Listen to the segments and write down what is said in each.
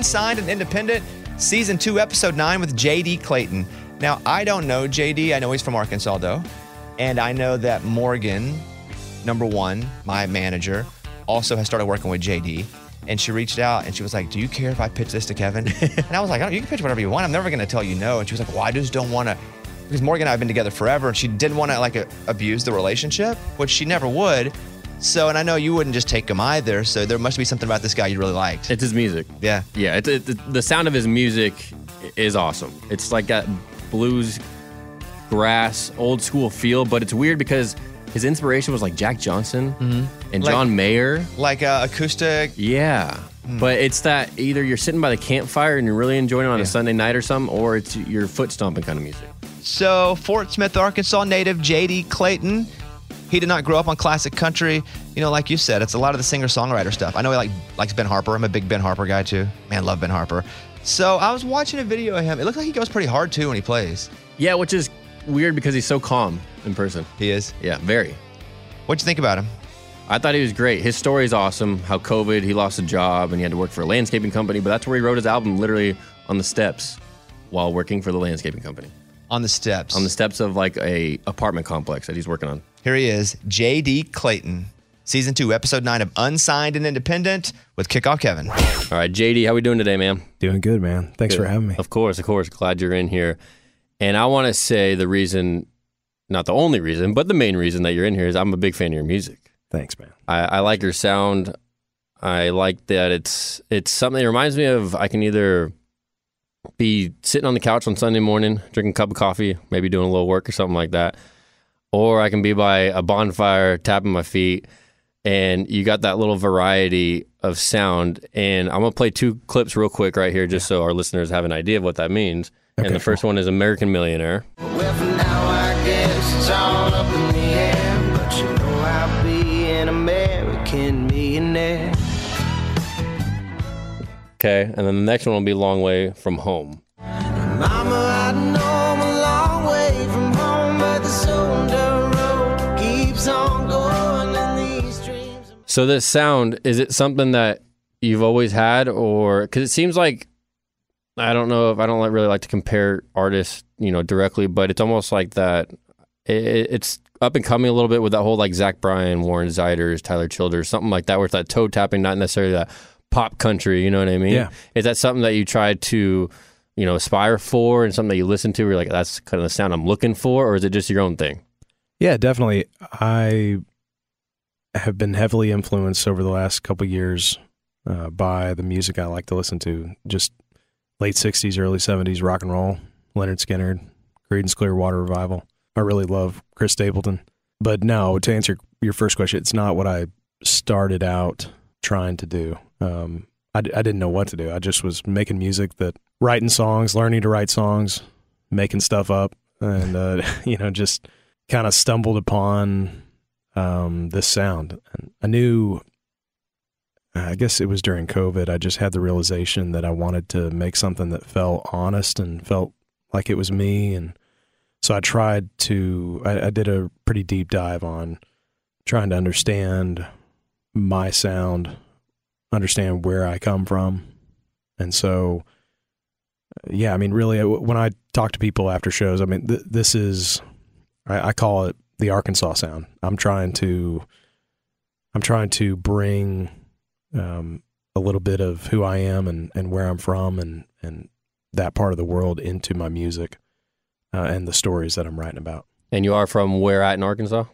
Unsigned and Independent, Season 2, Episode 9 with JD Clayton. Now, I don't know JD. I know he's from Arkansas, though. And I know that Morgan, number one, my manager, also has started working with JD. And she reached out and she was like, Do you care if I pitch this to Kevin? and I was like, oh, You can pitch whatever you want. I'm never going to tell you no. And she was like, Well, I just don't want to. Because Morgan and I have been together forever and she didn't want to like a, abuse the relationship, which she never would. So, and I know you wouldn't just take him either. So there must be something about this guy you really liked. It's his music. Yeah. Yeah, it's it, the sound of his music is awesome. It's like that blues, grass, old school feel, but it's weird because his inspiration was like Jack Johnson and Like- John Mayer. Like uh, acoustic. Yeah. But it's that either you're sitting by the campfire and you're really enjoying it on Yeah. a Sunday night or something, or it's your foot stomping kind of music. So, Fort Smith, Arkansas native JD Clayton. He did not grow up on classic country. You know, like you said, it's a lot of the singer songwriter stuff. I know he like likes Ben Harper. I'm a big Ben Harper guy too. Man, love Ben Harper. So I was watching a video of him. It looks like he goes pretty hard too when he plays. Yeah, which is weird because he's so calm in person. He is. Yeah, very. What'd you think about him? I thought he was great. His story is awesome. How COVID, he lost a job and he had to work for a landscaping company, but that's where he wrote his album literally on the steps while working for the landscaping company. On the steps. On the steps of like a apartment complex that he's working on. Here he is, JD Clayton. Season two, episode nine of Unsigned and Independent with Kickoff Kevin. All right, JD, how we doing today, man? Doing good, man. Thanks for having me. Of course, of course. Glad you're in here. And I want to say the reason, not the only reason, but the main reason that you're in here is I'm a big fan of your music. Thanks, man. I, I like your sound. I like that it's it's something that reminds me of I can either be sitting on the couch on Sunday morning, drinking a cup of coffee, maybe doing a little work or something like that. Or I can be by a bonfire, tapping my feet, and you got that little variety of sound. And I'm gonna play two clips real quick right here, just so our listeners have an idea of what that means. Okay, and the first one is American Millionaire. Well, for now, I guess it's all up in the air. But you know I'll be an American millionaire. Okay, and then the next one will be Long Way from Home. Mama, So this sound is it something that you've always had, or because it seems like I don't know if I don't like, really like to compare artists, you know, directly, but it's almost like that. It, it's up and coming a little bit with that whole like Zach Bryan, Warren Zeiders, Tyler Childers, something like that, where it's that toe tapping, not necessarily that pop country. You know what I mean? Yeah. Is that something that you try to, you know, aspire for, and something that you listen to? Where you're like, that's kind of the sound I'm looking for, or is it just your own thing? Yeah, definitely. I have been heavily influenced over the last couple years uh, by the music I like to listen to. Just late '60s, early '70s rock and roll, Lynyrd Skynyrd, Creedence Clearwater Revival. I really love Chris Stapleton. But no, to answer your first question, it's not what I started out trying to do. Um, I, I didn't know what to do. I just was making music that writing songs, learning to write songs, making stuff up, and uh, you know, just kind of stumbled upon um, this sound. I knew, I guess it was during COVID. I just had the realization that I wanted to make something that felt honest and felt like it was me, and so I tried to. I, I did a pretty deep dive on trying to understand my sound, understand where I come from. And so, yeah, I mean, really, uh, when I talk to people after shows, I mean, th- this is, I, I call it the Arkansas sound. I'm trying to, I'm trying to bring um, a little bit of who I am and, and where I'm from and, and that part of the world into my music uh, and the stories that I'm writing about. And you are from where at in Arkansas?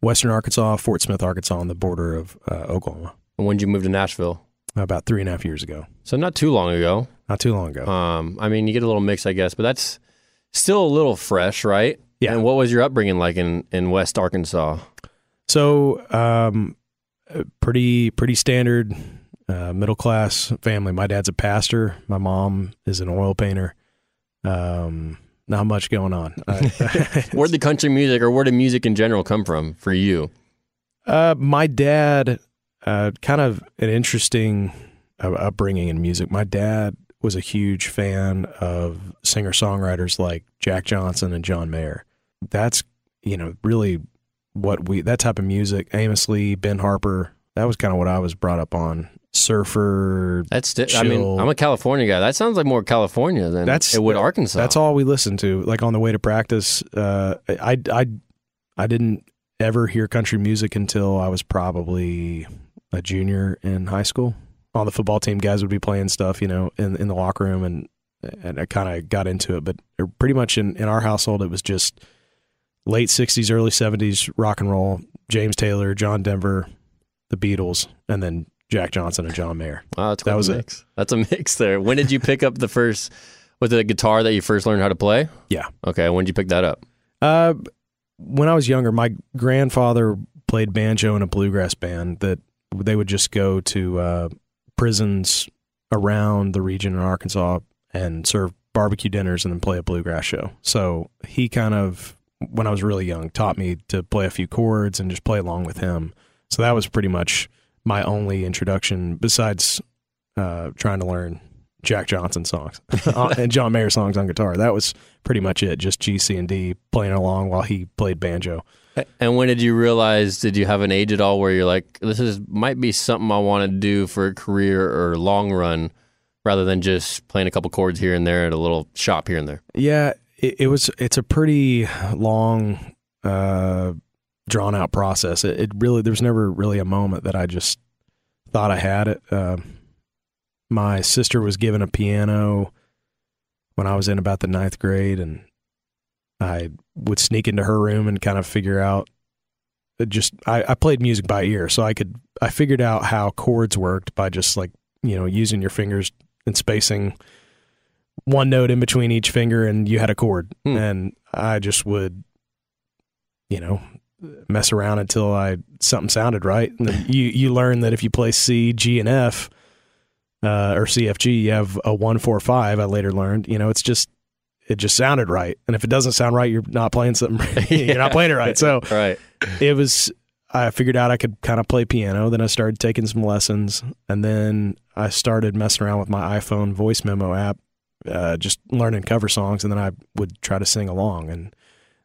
Western Arkansas, Fort Smith, Arkansas, on the border of uh, Oklahoma, And when did you move to Nashville? about three and a half years ago. So not too long ago. Not too long ago. Um, I mean, you get a little mix, I guess, but that's still a little fresh, right? Yeah. And what was your upbringing like in, in West Arkansas? So, um, uh, pretty pretty standard uh, middle class family. My dad's a pastor. My mom is an oil painter. Um, not much going on. Where did the country music or where did music in general come from for you? Uh, my dad, uh, kind of an interesting uh, upbringing in music. My dad was a huge fan of singer songwriters like Jack Johnson and John Mayer. That's you know really what we that type of music. Amos Lee, Ben Harper. That was kind of what I was brought up on. Surfer. That's sti- I mean, I'm a California guy. That sounds like more California than That's- it would Arkansas. That's all we listened to. Like on the way to practice, uh, I I I didn't ever hear country music until I was probably a junior in high school. On the football team, guys would be playing stuff, you know, in in the locker room, and and I kind of got into it. But pretty much in in our household, it was just late '60s, early '70s rock and roll. James Taylor, John Denver, the Beatles, and then Jack Johnson and John Mayer. Wow, that's That was a it. mix. That's a mix there. When did you pick up the first? Was it a guitar that you first learned how to play? Yeah. Okay. When did you pick that up? Uh, when I was younger, my grandfather played banjo in a bluegrass band that they would just go to uh, prisons around the region in Arkansas and serve barbecue dinners and then play a bluegrass show. So he kind of, when I was really young, taught me to play a few chords and just play along with him. So that was pretty much my only introduction besides uh, trying to learn Jack Johnson songs uh, and John Mayer songs on guitar. That was pretty much it. Just G, C, and D playing along while he played banjo. And when did you realize? Did you have an age at all where you're like, this is might be something I want to do for a career or long run, rather than just playing a couple chords here and there at a little shop here and there? Yeah, it, it was. It's a pretty long, uh, drawn out process. It, it really there's never really a moment that I just thought I had it. Uh, my sister was given a piano when I was in about the ninth grade, and I would sneak into her room and kind of figure out. it Just I, I played music by ear, so I could I figured out how chords worked by just like you know using your fingers and spacing one note in between each finger and you had a chord. Hmm. and i just would you know mess around until i something sounded right. And then you you learn that if you play c g and f uh, or cfg you have a one four five i later learned. You know it's just it just sounded right. And if it doesn't sound right you're not playing something you're not playing it right. So Right. it was I figured out I could kind of play piano. Then I started taking some lessons, and then I started messing around with my iPhone voice memo app, uh, just learning cover songs, and then I would try to sing along. And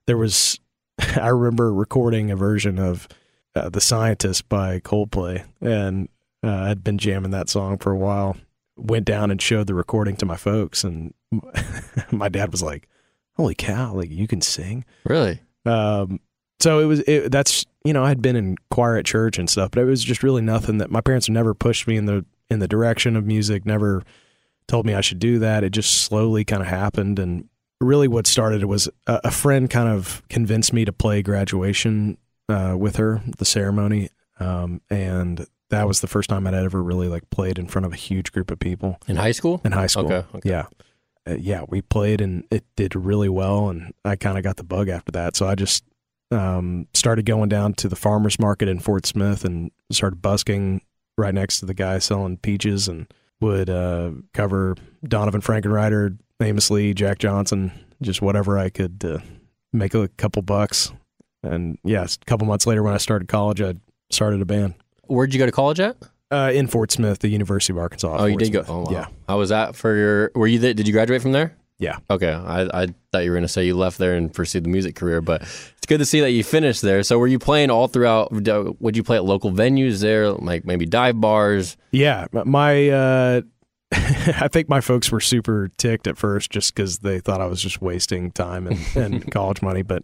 there was, I remember recording a version of uh, "The Scientist" by Coldplay, and uh, I'd been jamming that song for a while. Went down and showed the recording to my folks, and my dad was like, "Holy cow! Like you can sing." Really? Um, so it was it, that's you know I had been in choir at church and stuff, but it was just really nothing that my parents never pushed me in the in the direction of music, never told me I should do that. It just slowly kind of happened, and really what started it was a, a friend kind of convinced me to play graduation uh, with her, the ceremony, um, and that was the first time I'd ever really like played in front of a huge group of people In high school? in high school. Okay, okay. Yeah. Uh, yeah, we played and it did really well. And I kind of got the bug after that. So I just um, started going down to the farmer's market in Fort Smith and started busking right next to the guy selling peaches and would uh, cover Donavon Frankenreiter, Amos Lee, Jack Johnson, just whatever I could uh, make a couple bucks. And yes, a couple months later, when I started college, I started a band Where'd you go to college at? uh, in Fort Smith, the University of Arkansas. Oh, you Fort did go. Oh, wow. Yeah, How was that for your? Were you? Did you graduate from there? yeah. Okay, I, I thought you were going to say you left there and pursued the music career, but good to see that you finished there. So, were you playing all throughout? Would you play at local venues there, like maybe dive bars? Yeah, my uh, I think my folks were super ticked at first just because they thought I was just wasting time and, and college money. But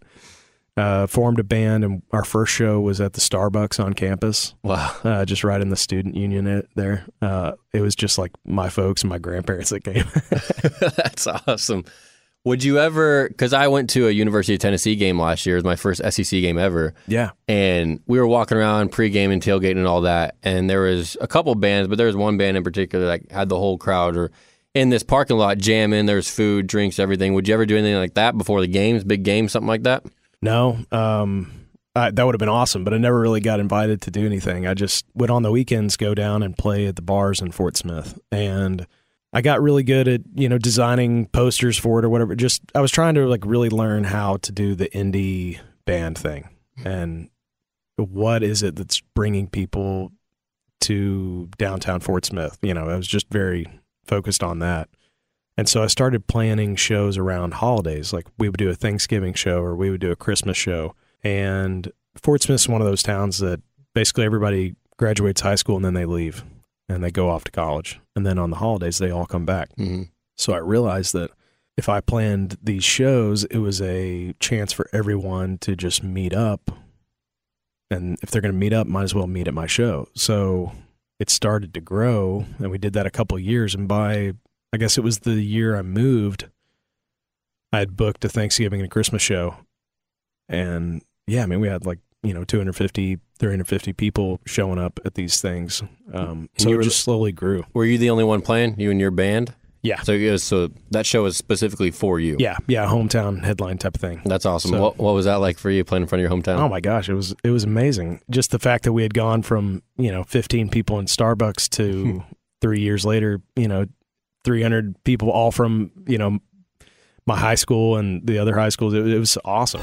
uh, formed a band, and our first show was at the Starbucks on campus, Wow, uh, just right in the student union it- there. Uh, it was just like my folks and my grandparents that came. that's awesome. Would you ever? Because I went to a University of Tennessee game last year. It was my first SEC game ever. yeah, and we were walking around pregame and tailgating and all that. And there was a couple bands, but there was one band in particular that had the whole crowd or in this parking lot jamming. There's food, drinks, everything. Would you ever do anything like that before the games, big games, something like that? no, um, I, that would have been awesome, but I never really got invited to do anything. I just would on the weekends go down and play at the bars in Fort Smith, and I got really good at you know designing posters for it or whatever. Just I was trying to like really learn how to do the indie band thing and what is it that's bringing people to downtown Fort Smith. You know, I was just very focused on that. And so I started planning shows around holidays. Like we would do a Thanksgiving show or we would do a Christmas show. And Fort Smith's one of those towns that basically everybody graduates high school and then they leave and they go off to college. And then on the holidays, they all come back. Mm-hmm. So I realized that if I planned these shows, it was a chance for everyone to just meet up. And if they're going to meet up, might as well meet at my show. So it started to grow, and we did that a couple of years. And by, I guess it was the year I moved, I had booked a Thanksgiving and Christmas show. And yeah, I mean, we had like, you know, 250, 350 people showing up at these things. Um, so you it just slowly grew. Were you the only one playing? You and your band? Yeah. So, was, so that show was specifically for you. Yeah. Yeah. Hometown headline type of thing. That's awesome. So- what, what was that like for you playing in front of your hometown? Oh my gosh, it was it was amazing. Just the fact that we had gone from you know 15 people in Starbucks to three years later, you know, 300 people, all from you know my high school and the other high schools. It, it was awesome.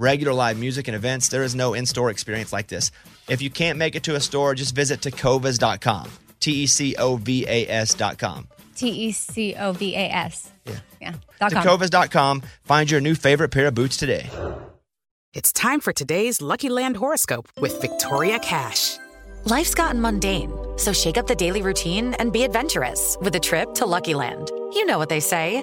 Regular live music and events, there is no in store experience like this. If you can't make it to a store, just visit tecovas.com. T E C O V A S.com. T E C O V A S. Yeah. Yeah. Dot com. Tecovas.com. Find your new favorite pair of boots today. It's time for today's Lucky Land horoscope with Victoria Cash. Life's gotten mundane, so shake up the daily routine and be adventurous with a trip to Lucky Land. You know what they say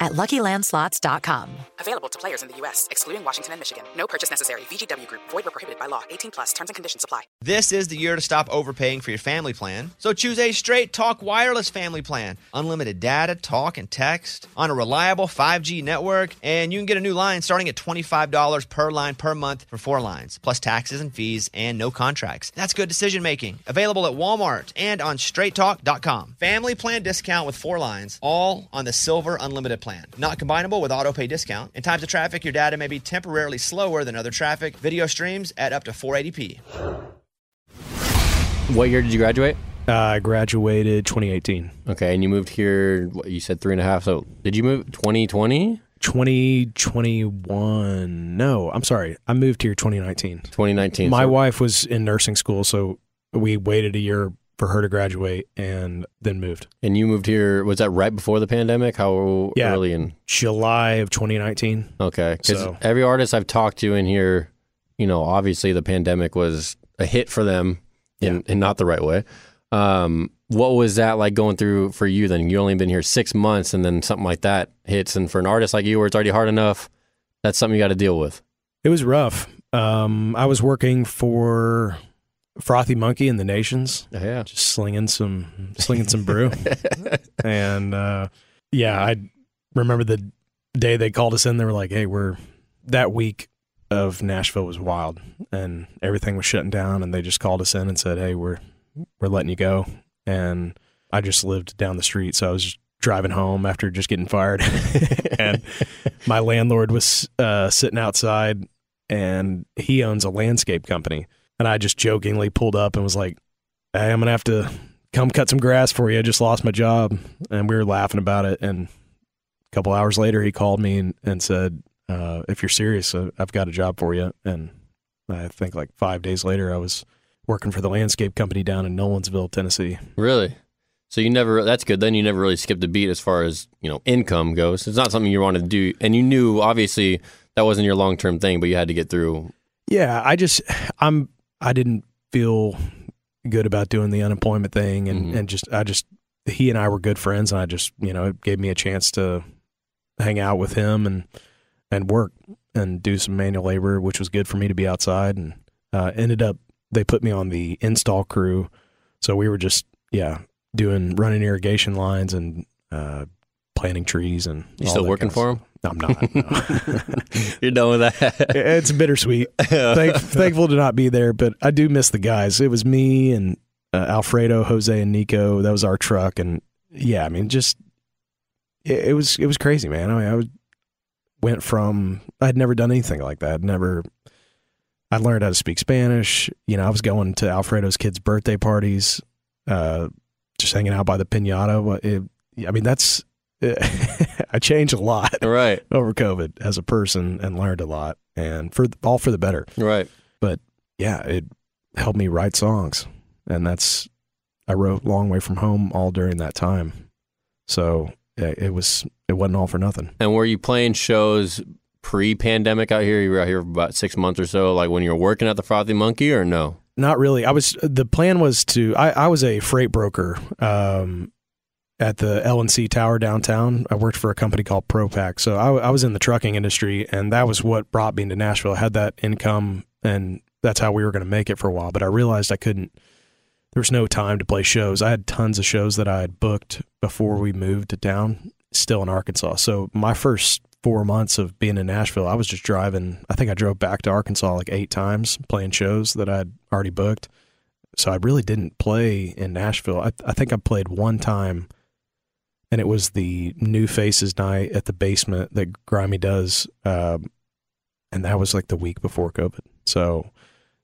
at luckylandslots.com. Available to players in the U.S., excluding Washington and Michigan. No purchase necessary. VGW Group, void were prohibited by law. 18 plus terms and conditions apply. This is the year to stop overpaying for your family plan. So choose a straight talk wireless family plan. Unlimited data, talk, and text on a reliable 5G network. And you can get a new line starting at $25 per line per month for four lines, plus taxes and fees and no contracts. That's good decision making. Available at Walmart and on straighttalk.com. Family plan discount with four lines, all on the silver unlimited plan. Not combinable with auto pay discount. In times of traffic, your data may be temporarily slower than other traffic. Video streams at up to 480p. What year did you graduate? Uh, I graduated 2018. Okay, and you moved here. What, you said three and a half. So did you move 2020, 2021. No, I'm sorry. I moved here 2019. 2019? My so, wife was in nursing school, so we waited a year for her to graduate and then moved. And you moved here. Was that right before the pandemic? How Yeah. early in? July of 2019. Okay, because So- every artist I've talked to in here, you know, obviously the pandemic was a hit for them, in, in not the right way. Um, what was that like going through for you? Then you only been here six months, and then something like that hits, and for an artist like you, where it's already hard enough, that's something you got to deal with. It was rough. Um, I was working for Frothy Monkey in the Nations, Yeah, just slinging some slinging some brew, and uh, yeah, I remember the day they called us in. They were like, "Hey, we're that week of Nashville was wild, and everything was shutting down." And they just called us in and said, "Hey, we're we're letting you go." And I just lived down the street, so I was just driving home after just getting fired, and my landlord was uh, sitting outside, and he owns a landscape company, and I just jokingly pulled up and was like, "Hey, I'm gonna have to." Come cut some grass for you. I just lost my job. And we were laughing about it. And a couple hours later, he called me and, and said, uh, if you're serious, uh, I've got a job for you. And I think like five days later, I was working for the landscape company down in Nolensville, Tennessee. really. So you never. That's good. Then you never really skipped a beat as far as you know income goes. It's not something you wanted to do, and you knew obviously that wasn't your long term thing, but you had to get through. Yeah, I just, I'm, I didn't feel good about doing the unemployment thing. And, Mhm. and just, I just, he and I were good friends. And I just, you know, it gave me a chance to hang out with him and, and work and do some manual labor, which was good for me to be outside. And uh, ended up, they put me on the install crew. So we were just, yeah, doing running irrigation lines and uh, planting trees. And You all still that working for him? I'm not. no. You're done with that. it's bittersweet. Thank, thankful to not be there, but I do miss the guys. It was me and uh, Alfredo, Jose, and Nico. That was our truck, and yeah, I mean, just it, it was it was crazy, man. I mean, I was went from I'd never done anything like that. I'd never. I learned how to speak Spanish. You know, I was going to Alfredo's kids' birthday parties, uh, just hanging out by the pinata. It, I mean, that's I changed a lot right, over COVID as a person and learned a lot, and for all for the better. right. But yeah, it helped me write songs, and that's I wrote "Long Way from Home" all during that time. So it was it wasn't all for nothing. And were you playing shows pre-pandemic out here? You were out here for about six months or so, like when you were working at the Frothy Monkey, or no? Not really. I was the plan was to I, I was a freight broker um, at the L&C Tower downtown. I worked for a company called ProPack, so I, I was in the trucking industry, and that was what brought me to Nashville. I had that income, and that's how we were going to make it for a while. But I realized I couldn't. There was no time to play shows. I had tons of shows that I had booked before we moved to town, still in Arkansas. So my first four months of being in Nashville, I was just driving. I think I drove back to Arkansas like eight times playing shows that I'd already booked. So I really didn't play in Nashville. I, I think I played one time, and it was the New Faces night at the basement that Grimey does. Um, and that was like the week before COVID. So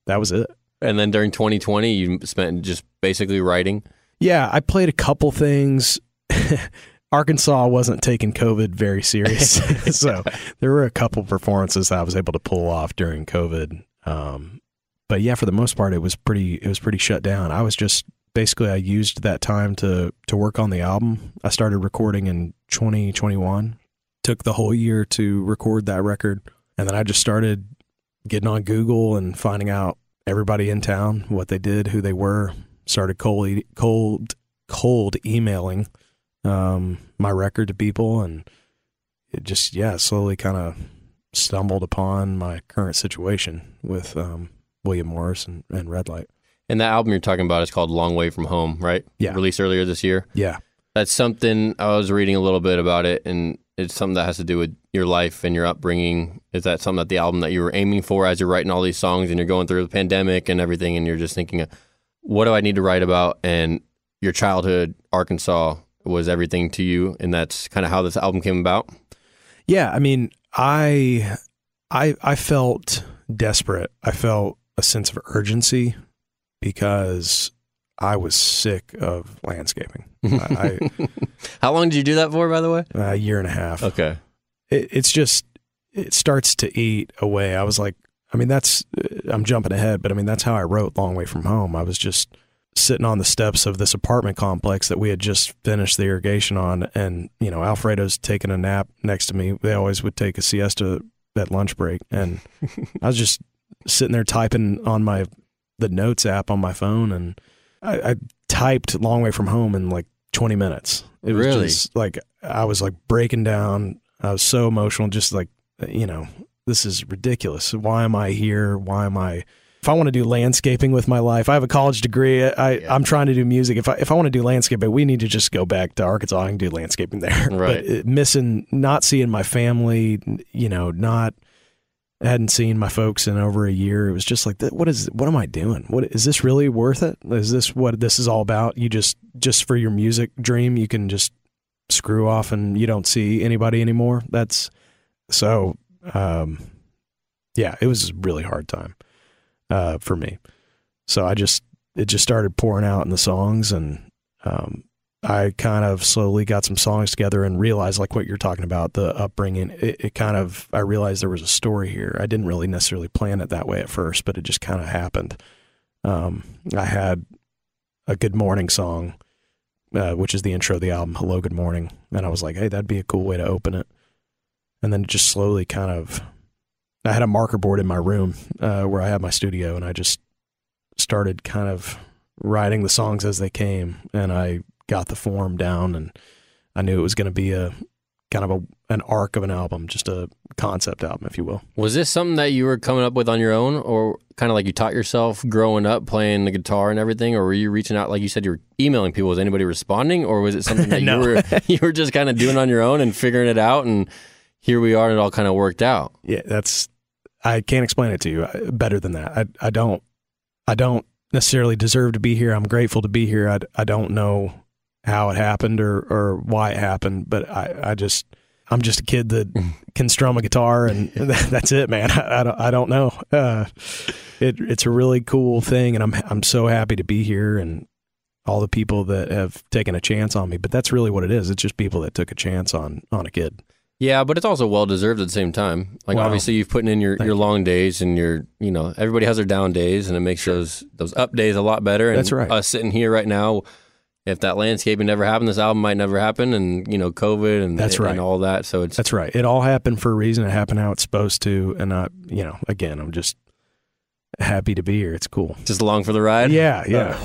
that was it. And then during 2020, you spent just basically writing. Yeah, I played a couple things. Arkansas wasn't taking COVID very serious, so there were a couple performances that I was able to pull off during COVID. Um, but yeah, for the most part, it was pretty. It was pretty shut down. I was just basically I used that time to to work on the album. I started recording in 2021. Took the whole year to record that record, and then I just started getting on Google and finding out everybody in town, what they did, who they were. Started cold, cold, cold emailing um, my record to people, and it just yeah, slowly kind of stumbled upon my current situation with um, William Morris and, and Red Light. And that album you're talking about is called Long Way from Home, right? Yeah. Released earlier this year. Yeah, That's something I was reading a little bit about it, and it's something that has to do with your life and your upbringing. Is that something that the album that you were aiming for as you're writing all these songs and you're going through the pandemic and everything, and you're just thinking, what do I need to write about? And your childhood, Arkansas, was everything to you, and that's kind of how this album came about. yeah. I mean, I, I, I felt desperate. I felt a sense of urgency because I was sick of landscaping. Mm-hmm. I, How long did you do that for, by the way? A year and a half. Okay. it, it's just it starts to eat away. I was like, I mean, that's I'm jumping ahead, but I mean that's how I wrote "Long Way from Home." I was just sitting on the steps of this apartment complex that we had just finished the irrigation on, and you know Alfredo's taking a nap next to me. They always would take a siesta at lunch break, and I was just sitting there typing on my the notes app on my phone, and I, I typed "long way from home" in like 20 minutes. It was Really? just like I was like breaking down. I was so emotional, just like you know, this is ridiculous. Why am I here? Why am I? If I want to do landscaping with my life, I have a college degree. I, I'm trying to do music. If I if I want to do landscaping, we need to just go back to Arkansas and do landscaping there. Right. But missing, not seeing my family, you know, not hadn't seen my folks in over a year. It was just like, what is what am I doing? What is this really worth it? Is this what this is all about? You just just for your music dream, you can just screw off and you don't see anybody anymore. That's so um yeah, it was a really hard time uh for me. So I just it just started pouring out in the songs and um I kind of slowly got some songs together and realized like what you're talking about the upbringing it, it kind of I realized there was a story here. I didn't really necessarily plan it that way at first, but it just kind of happened. Um I had a good morning song uh, which is the intro of the album Hello Good Morning and I was like, "Hey, that'd be a cool way to open it." And then it just slowly kind of I had a marker board in my room uh, where I had my studio and I just started kind of writing the songs as they came and I got the form down and I knew it was going to be a kind of a an arc of an album, just a concept album, if you will. Was this something that you were coming up with on your own, or kind of like you taught yourself growing up playing the guitar and everything, or were you reaching out like you said you were emailing people? Was anybody responding, or was it something that No. you were you were just kind of doing on your own and figuring it out, and here we are, and it all kind of worked out? Yeah, that's I can't explain it to you uh, better than that. I I don't I don't necessarily deserve to be here. I'm grateful to be here. I, I don't know how it happened or or why it happened, but I I just I'm just a kid that can strum a guitar and that's it, man. I, I don't I don't know. Uh, it it's a really cool thing, and I'm I'm so happy to be here and all the people that have taken a chance on me. But that's really what it is. It's just people that took a chance on on a kid. Yeah, but it's also well deserved at the same time. Like Wow. obviously you've put in your, Thank your long days and your you know everybody has their down days and it makes those those up days a lot better. And That's right. Us sitting here right now, if that landscaping never happened, this album might never happen, and you know COVID and That's right. and all that. So it's That's right. It all happened for a reason. It happened how it's supposed to, and I, you know, again, I'm just happy to be here. It's cool. just along for the ride. Yeah, yeah.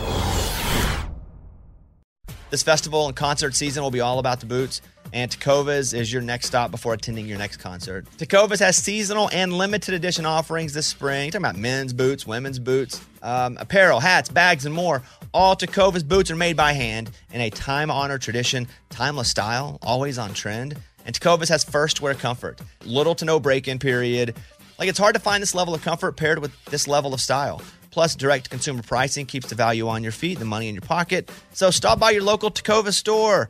This festival and concert season will be all about the boots, and Tecovas is your next stop before attending your next concert. Tecovas has seasonal and limited edition offerings this spring. Talking about men's boots, women's boots, um, apparel, hats, bags, and more. All Tecovas boots are made by hand in a time honored tradition, timeless style, always on trend. And Tecovas has first wear comfort, little to no break in period. Like it's hard to find this level of comfort paired with this level of style. Plus, direct consumer pricing keeps the value on your feet, the money in your pocket. So stop by your local Tacova store,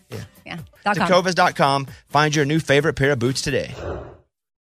Yeah. Yeah. Dot com. Tecovas.com. Find your new favorite pair of boots today.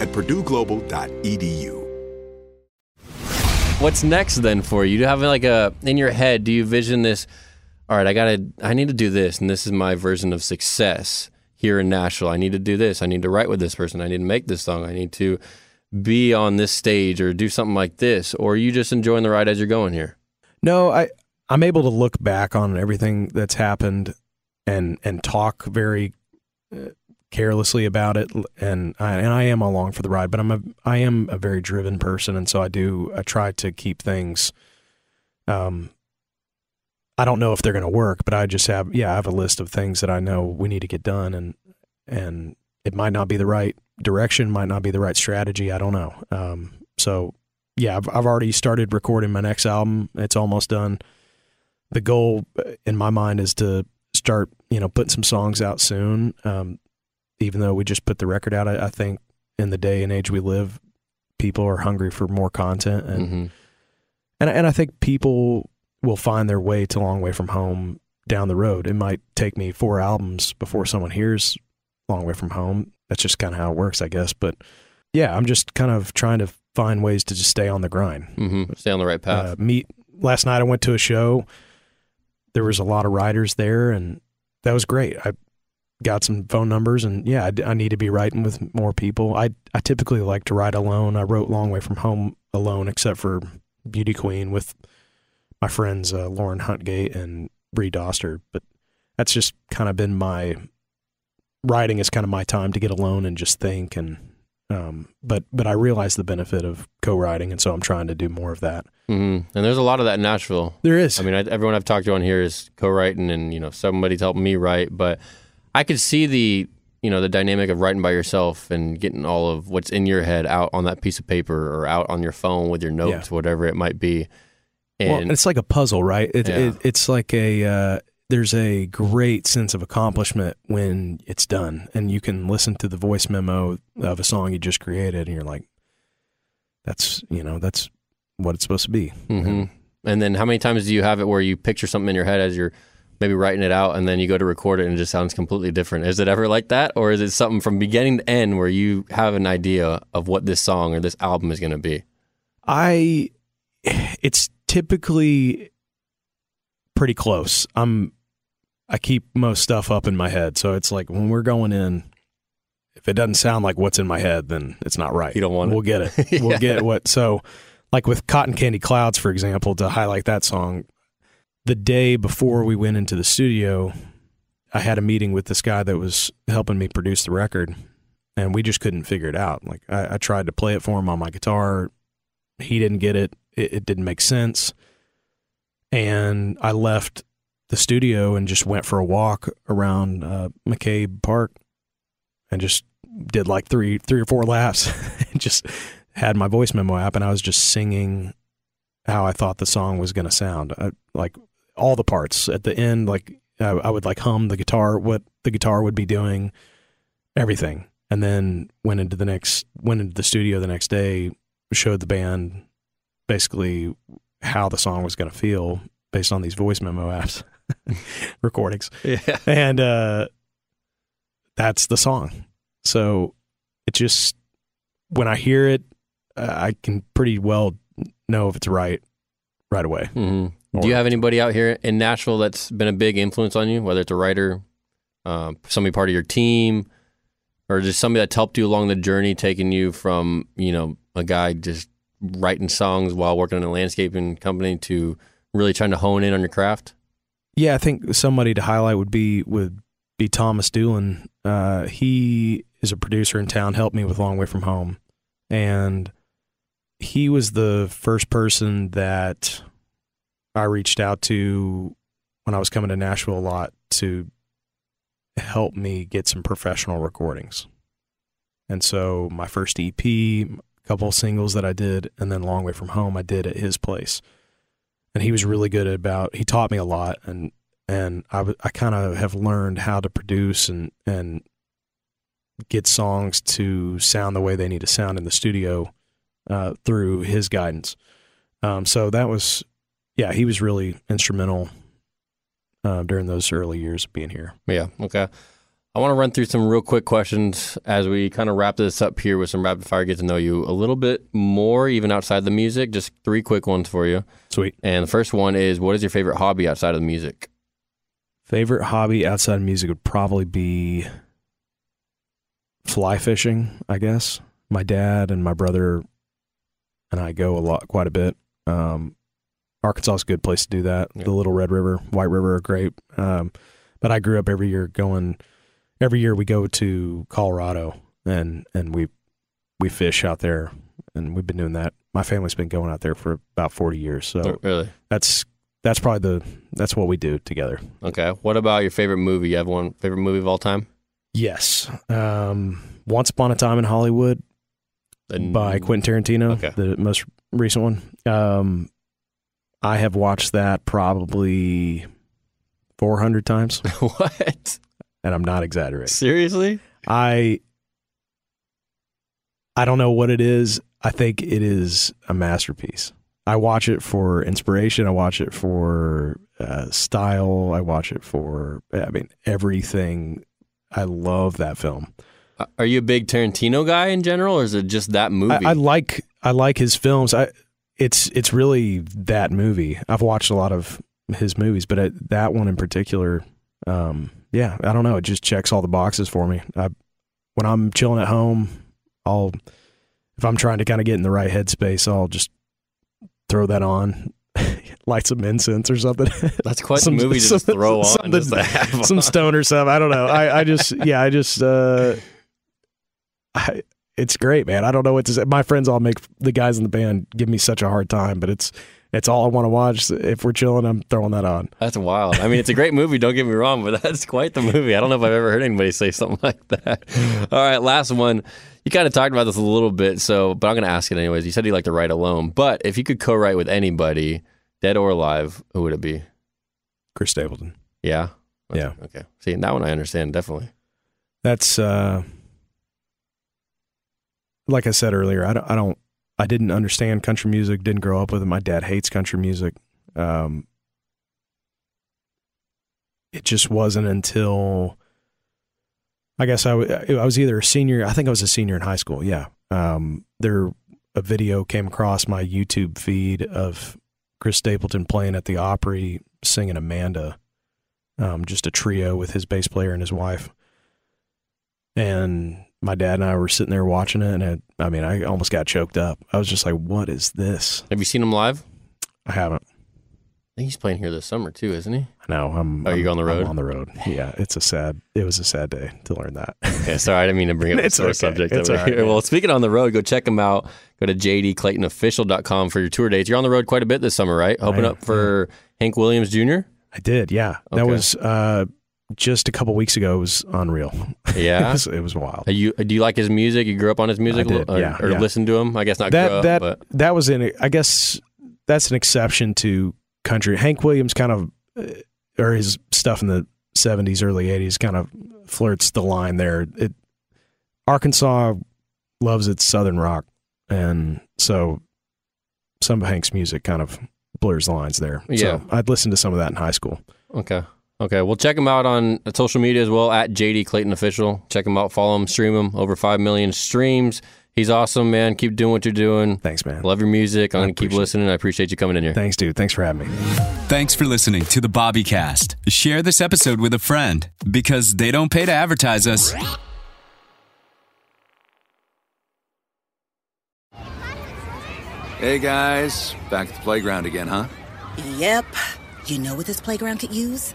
at purdueglobal.edu. What's next then for you? Do you have like a in your head? Do you vision this? All right, I gotta, I need to do this, and this is my version of success here in Nashville. I need to do this. I need to write with this person. I need to make this song. I need to be on this stage or do something like this. Or are you just enjoying the ride as you're going here? No, I I'm able to look back on everything that's happened and and talk very uh, carelessly about it and I, and I am along for the ride but I'm a I am a very driven person and so I do I try to keep things um I don't know if they're going to work but I just have yeah I have a list of things that I know we need to get done and and it might not be the right direction might not be the right strategy I don't know. Um so yeah I've, I've already started recording my next album. It's almost done. The goal uh, in my mind is to start, you know, putting some songs out soon. Um, even though we just put the record out, I, I, think in the day and age we live, people are hungry for more content, and mm-hmm. and and I think people will find their way to Long Way from Home down the road. It might take me four albums before someone hears Long Way from Home. That's just kind of how it works, I guess. But yeah, I'm just kind of trying to find ways to just stay on the grind, mm-hmm. stay on the right path. Uh, meet last night. I went to a show there was a lot of writers there, and that was great. I got some phone numbers, and yeah, I, I need to be writing with more people. I I typically like to write alone. I wrote "Long Way from Home" alone, except for "Beauty Queen" with my friends uh, Lauren Hungate and Bree Doster. But that's just kind of been my writing is kind of my time to get alone and just think and um, but but I realize the benefit of co-writing, and so I'm trying to do more of that. Mm-hmm. And there's a lot of that in Nashville. There is. I mean, I, everyone I've talked to on here is co-writing, and you know, somebody's helping me write. But I could see the you know the dynamic of writing by yourself and getting all of what's in your head out on that piece of paper or out on your phone with your notes, yeah. whatever it might be. And well, it's like a puzzle, right? It, yeah. it, it's like a uh, there's a great sense of accomplishment when it's done and you can listen to the voice memo of a song you just created and you're like that's you know that's what it's supposed to be mm-hmm. and then how many times do you have it where you picture something in your head as you're maybe writing it out and then you go to record it and it just sounds completely different is it ever like that or is it something from beginning to end where you have an idea of what this song or this album is going to be i it's typically pretty close. I'm I keep most stuff up in my head, so it's like when we're going in, if it doesn't sound like what's in my head, then it's not right. You don't want we'll it. get it. yeah. We'll get what. So, like with Cotton Candy Clouds, for example, to highlight that song, the day before we went into the studio, I had a meeting with this guy that was helping me produce the record, and we just couldn't figure it out. Like I, I tried to play it for him on my guitar, he didn't get it. It, it didn't make sense and I left the studio and just went for a walk around uh, McCabe Park and just did like three three or four laps and just had my voice memo app and I was just singing how I thought the song was going to sound I, like all the parts at the end like I, I would like hum the guitar what the guitar would be doing everything and then went into the next went into the studio the next day showed the band basically how the song was going to feel based on these voice memo apps recordings. Yeah. And uh, that's the song. So it just, when I hear it, uh, I can pretty well know if it's right right away. Mm-hmm. Do you have anybody out here in Nashville that's been a big influence on you, whether it's a writer, uh, somebody part of your team, or just somebody that's helped you along the journey, taking you from, you know, a guy just writing songs while working in a landscaping company to really trying to hone in on your craft? Yeah, I think somebody to highlight would be would be Thomas Doolin. Uh, he is a producer in town, helped me with Long Way from Home, and he was the first person that I reached out to when I was coming to Nashville a lot to help me get some professional recordings. And so my first EP, a couple singles that I did, and then Long Way from Home I did at his place. And he was really good about he taught me a lot and and I, I kind of have learned how to produce and and get songs to sound the way they need to sound in the studio uh, through his guidance. Um, so that was, yeah, he was really instrumental uh, during those early years of being here. Yeah. Okay. I want to run through some real quick questions as we kind of wrap this up here with some rapid fire, get to know you a little bit more, even outside the music. Just three quick ones for you. Sweet. And the first one is what is your favorite hobby outside of the music? Favorite hobby outside of music would probably be fly fishing, I guess. My dad and my brother and I go a lot, quite a bit. Um, Arkansas is a good place to do that. Yeah. The Little Red River, White River are great. Um, but I grew up every year going. Every year we go to Colorado and and we we fish out there, and we've been doing that. My family's been going out there for about forty years, so Oh, really? that's that's probably the that's what we do together. Okay. What about your favorite movie? You have one favorite movie of all time? Yes. Um, Once Upon a Time in Hollywood by Quentin Tarantino, Okay. the most recent one. Um, I have watched that probably 400 times, what? and I'm not exaggerating. Seriously? I I don't know what it is. I think it is a masterpiece. I watch it for inspiration. I watch it for uh, style. I watch it for I mean everything. I love that film. Uh, Are you a big Tarantino guy in general, or is it just that movie? I, I like I like his films. I it's it's really that movie. I've watched a lot of his movies, but it, that one in particular, um, yeah, I don't know. It just checks all the boxes for me. I, when I'm chilling at home, I'll if I'm trying to kind of get in the right headspace, I'll just throw that on, light some incense or something. That's quite the movie to just throw on, just to have some stone or stuff. I don't know. I, I just yeah, I just uh, I it's great, man. I don't know what to say. My friends all make the guys in the band give me such a hard time, but it's it's all I want to watch. If we're chilling, I'm throwing that on. That's wild. I mean, it's a great movie. Don't get me wrong, but that's quite the movie. I don't know if I've ever heard anybody say something like that. All right, last one. You kind of talked about this a little bit, so but I'm going to ask it anyways. You said you like to write alone, but if you could co-write with anybody, dead or alive, who would it be? Chris Stapleton. Yeah. Yeah. Okay. See, that one I understand definitely. That's uh, like I said earlier. I don't. I don't. I didn't understand country music. Didn't grow up with it. My dad hates country music. Um, it just wasn't until I guess I, w- I was either a senior. I think I was a senior in high school. Yeah. Um, there a video came across my YouTube feed of Chris Stapleton playing at the Opry singing Amanda, um, just a trio with his bass player and his wife. And my dad and I were sitting there watching it, and it, I mean, I almost got choked up. I was just like, "What is this?" Have you seen him live? I haven't. I think he's playing here this summer too, isn't he? No, I'm. Are Oh, you on the road? I'm on the road. Yeah, it's a sad. It was a sad day to learn that. Yeah, sorry, I didn't mean to bring up It's okay. subject It's over right, here. Well, speaking on the road, go check him out. Go to jdclaytonofficial.com for your tour dates. You're on the road quite a bit this summer, right? Open up for Hank Williams Jr. I did. Yeah, that was uh, just a couple weeks ago. It was unreal. Yeah. it, was, it was wild. Are you do you like his music? You grew up on his music, did, or, yeah, or yeah. listen to him? I guess not that up, that but that was in. I guess that's an exception to country. Hank Williams kind of, uh, or his stuff in the '70s, early '80s, kind of flirts the line there. It Arkansas loves its southern rock, and so some of Hank's music kind of blurs the lines there. Yeah. So I'd listen to some of that in high school. okay. Okay, well, check him out on social media as well at JD Clayton Official. Check him out, follow him, stream him. Over five million streams. He's awesome, man. Keep doing what you're doing. Thanks, man. Love your music. I'm gonna keep listening. I appreciate you coming in here. Thanks, dude. Thanks for having me. Thanks for listening to the Bobbycast. Share this episode with a friend because they don't pay to advertise us. Hey guys, back at the playground again, huh? Yep. You know what this playground could use?